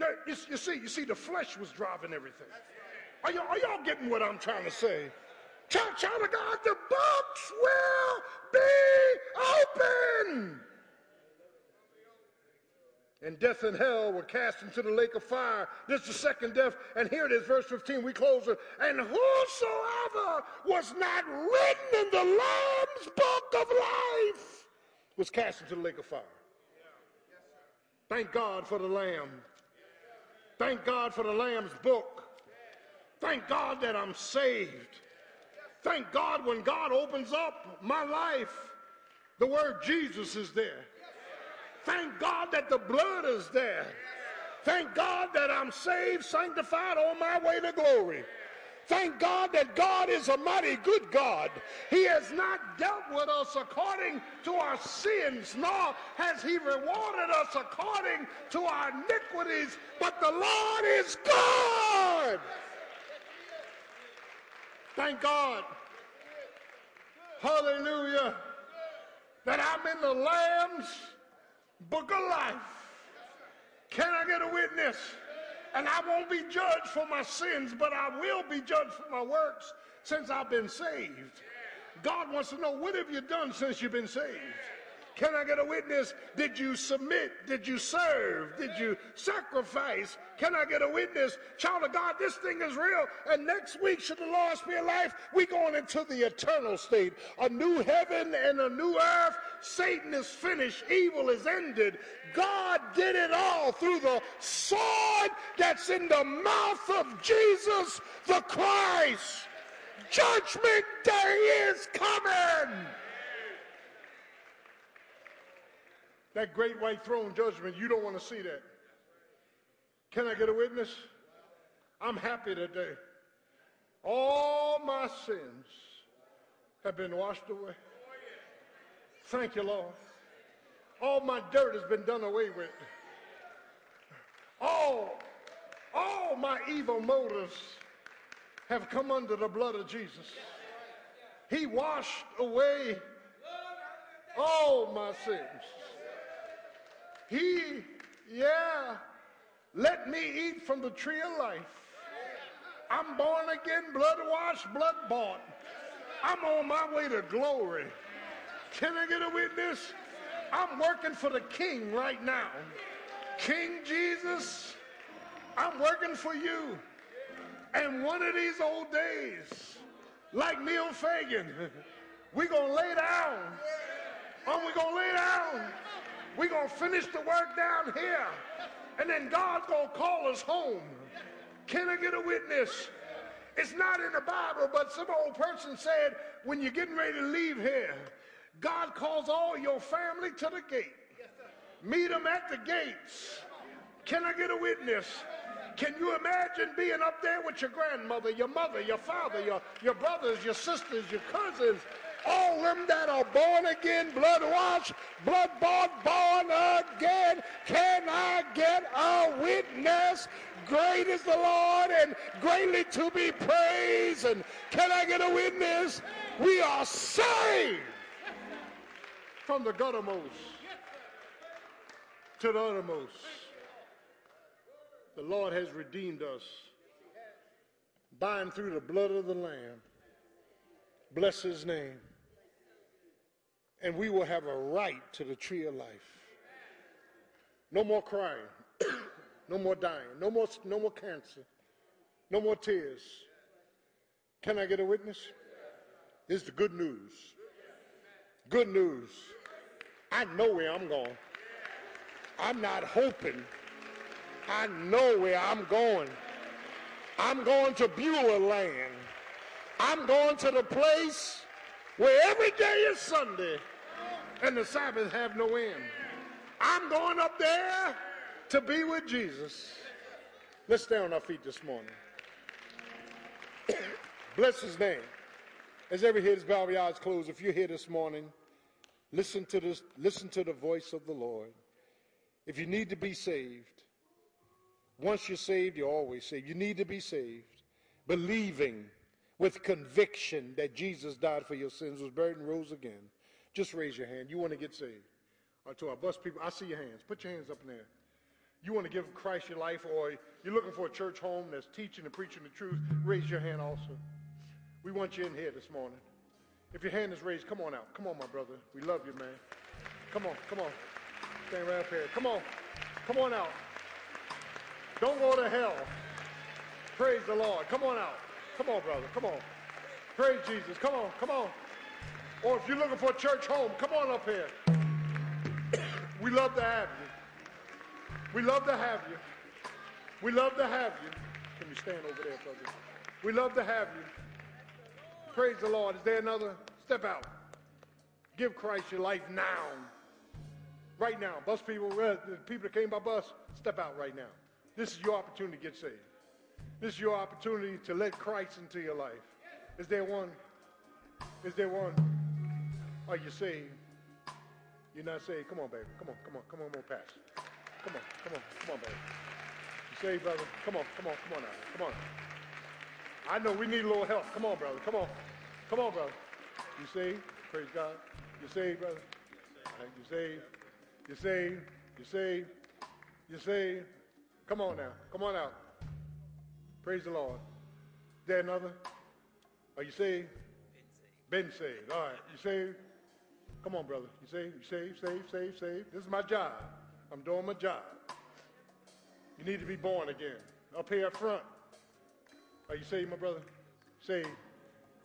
now, you, you, see, you see, the flesh was driving everything. Are, y- are y'all getting what I'm trying to say? Child, child of God, the books will be open. And death and hell were cast into the lake of fire. This is the second death. And here it is, verse 15. We close it. And whosoever was not written in the Lamb's book of life was cast into the lake of fire. Thank God for the Lamb. Thank God for the Lamb's book. Thank God that I'm saved. Thank God when God opens up my life, the word Jesus is there. Thank God that the blood is there. Thank God that I'm saved, sanctified on my way to glory. Thank God that God is a mighty good God. He has not dealt with us according to our sins, nor has He rewarded us according to our iniquities, but the Lord is good. Thank God. Hallelujah. That I'm in the Lamb's book of life. Can I get a witness? And I won't be judged for my sins, but I will be judged for my works since I've been saved. God wants to know what have you done since you've been saved? Can I get a witness? Did you submit? Did you serve? Did you sacrifice? Can I get a witness? Child of God, this thing is real. And next week, should the Lord spare life, we going into the eternal state. A new heaven and a new earth. Satan is finished. Evil is ended. God did it all through the sword that's in the mouth of Jesus the Christ. Judgment day is coming. That great white throne judgment, you don't want to see that. Can I get a witness? I'm happy today. All my sins have been washed away. Thank you, Lord. All my dirt has been done away with. All, all my evil motives have come under the blood of Jesus. He washed away all my sins. He, yeah, let me eat from the tree of life. I'm born again, blood washed, blood bought. I'm on my way to glory. Can I get a witness? I'm working for the king right now. King Jesus, I'm working for you. And one of these old days, like Neil Fagan, we're going to lay down. And we're going to lay down. We're going to finish the work down here. And then God's going to call us home. Can I get a witness? It's not in the Bible, but some old person said when you're getting ready to leave here, God calls all your family to the gate. Meet them at the gates. Can I get a witness? Can you imagine being up there with your grandmother, your mother, your father, your, your brothers, your sisters, your cousins, all them that are born again, blood washed, blood bought, born again? Can I get a witness? Great is the Lord and greatly to be praised. And can I get a witness? We are saved from the guttermost to the uttermost. The Lord has redeemed us by and through the blood of the Lamb. Bless his name. And we will have a right to the tree of life. No more crying. no more dying. No more, no more cancer. No more tears. Can I get a witness? This is the good news. Good news. I know where I'm going. I'm not hoping. I know where I'm going. I'm going to Beulah land. I'm going to the place where every day is Sunday and the Sabbath have no end. I'm going up there to be with Jesus. Let's stay on our feet this morning. Bless his name. As every head is bowed, eyes closed, if you're here this morning, listen to this, listen to the voice of the Lord. If you need to be saved, once you're saved, you're always saved. You need to be saved, believing with conviction that Jesus died for your sins, was buried and rose again. Just raise your hand. You want to get saved. Or to our bus people, I see your hands. Put your hands up in there. You want to give Christ your life, or you're looking for a church home that's teaching and preaching the truth, raise your hand also. We want you in here this morning. If your hand is raised, come on out. Come on, my brother. We love you, man. Come on, come on. Stand right up here. Come on. Come on out. Don't go to hell. Praise the Lord. Come on out. Come on, brother. Come on. Praise Jesus. Come on. Come on. Or if you're looking for a church home, come on up here. we love to have you. We love to have you. We love to have you. Can you stand over there, brother? We love to have you. Praise the Lord. Is there another? Step out. Give Christ your life now. Right now. Bus people, uh, the people that came by bus, step out right now. This is your opportunity to get saved. This is your opportunity to let Christ into your life. Is there one? Is there one? Are you saved? You're not saved? Come on, baby. Come on, come on, come on, more pass. Come on, come on, come on, baby. You saved, brother? Come on, come on, come on now. Come on. I know we need a little help. Come on, brother. Come on. Come on, brother. You saved? Praise God. You saved, brother? You saved? You saved? You saved? You saved? Come on now. Come on out. Praise the Lord. Is there another? Are you saved? Been saved. Been saved. All right. You saved? Come on, brother. You saved? You saved? save, save, save. This is my job. I'm doing my job. You need to be born again. Up here up front. Are you saved, my brother? Saved.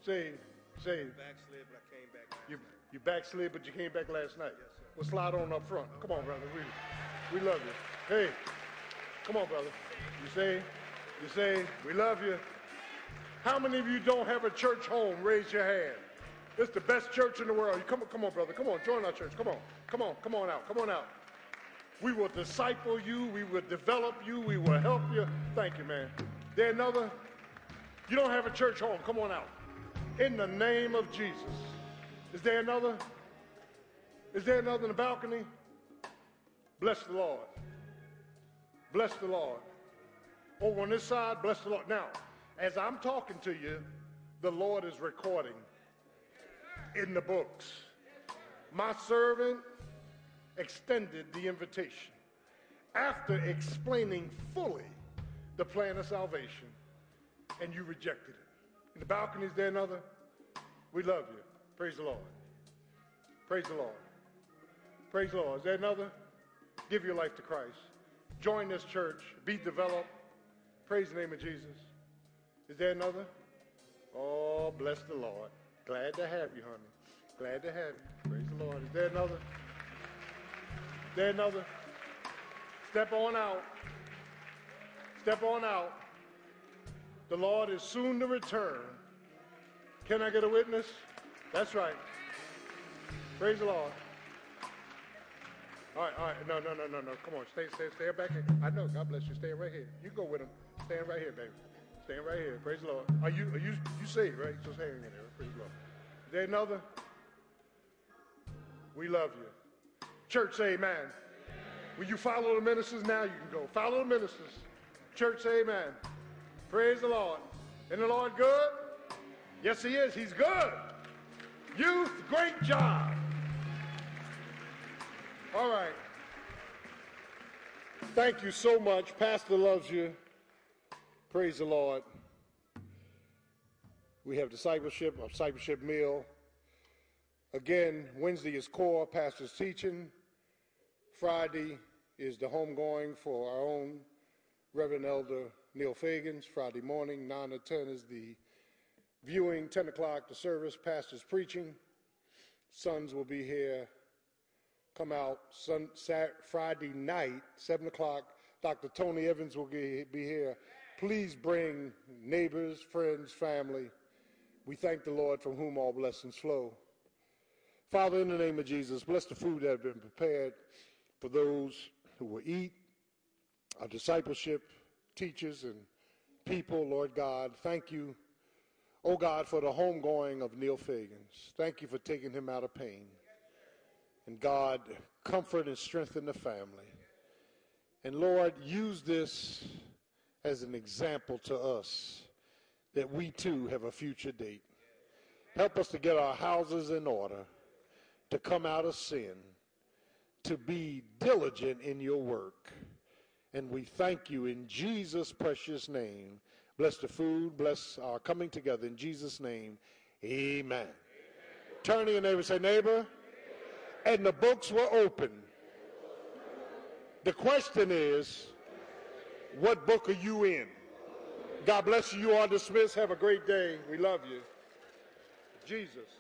Saved. Saved. Backslid, but I came back. You, you backslid, but you came back last night. Yes, sir. Well, slide on up front. Come on, brother. We, we love you. Hey, come on, brother. You say, you say, we love you. How many of you don't have a church home? Raise your hand. It's the best church in the world. Come on, come on, brother. Come on, join our church. Come on, come on, come on out. Come on out. We will disciple you. We will develop you. We will help you. Thank you, man. There another? You don't have a church home. Come on out. In the name of Jesus. Is there another? Is there another in the balcony? Bless the Lord. Bless the Lord. Over on this side, bless the Lord. Now, as I'm talking to you, the Lord is recording in the books. My servant extended the invitation after explaining fully the plan of salvation, and you rejected it. In the balcony, is there another? We love you. Praise the Lord. Praise the Lord. Praise the Lord. Is there another? Give your life to Christ. Join this church. Be developed. Praise the name of Jesus. Is there another? Oh, bless the Lord. Glad to have you, honey. Glad to have you. Praise the Lord. Is there another? Is there another? Step on out. Step on out. The Lord is soon to return. Can I get a witness? That's right. Praise the Lord. All right, all right. No, no, no, no, no. Come on. Stay, stay, stay back here. I know. God bless you. Stay right here. You go with him. Stand right here, baby. Stand right here. Praise the Lord. Are you, are you, you saved, right? Just hang in there. Praise the Lord. Is there another? We love you. Church, say amen. Will you follow the ministers now? You can go. Follow the ministers. Church, say amen. Praise the Lord. Isn't the Lord good? Yes, He is. He's good. Youth, great job. All right. Thank you so much. Pastor loves you. Praise the Lord. We have discipleship, a discipleship meal. Again, Wednesday is core, pastor's teaching. Friday is the homegoing for our own Reverend Elder Neil Fagans. Friday morning, 9 to 10 is the viewing, 10 o'clock the service, pastor's preaching. Sons will be here. Come out sun, Saturday, Friday night, 7 o'clock. Dr. Tony Evans will be here. Please bring neighbors, friends, family. We thank the Lord from whom all blessings flow. Father, in the name of Jesus, bless the food that has been prepared for those who will eat, our discipleship teachers and people, Lord God. Thank you, oh God, for the homegoing of Neil Fagans. Thank you for taking him out of pain. And God, comfort and strengthen the family. And Lord, use this as an example to us that we too have a future date. Help us to get our houses in order, to come out of sin, to be diligent in your work. And we thank you in Jesus' precious name. Bless the food, bless our coming together in Jesus' name. Amen. Amen. Turn to your neighbor say, neighbor, and the books were open. The question is, what book are you in? God bless you. You are dismissed. Have a great day. We love you. Jesus.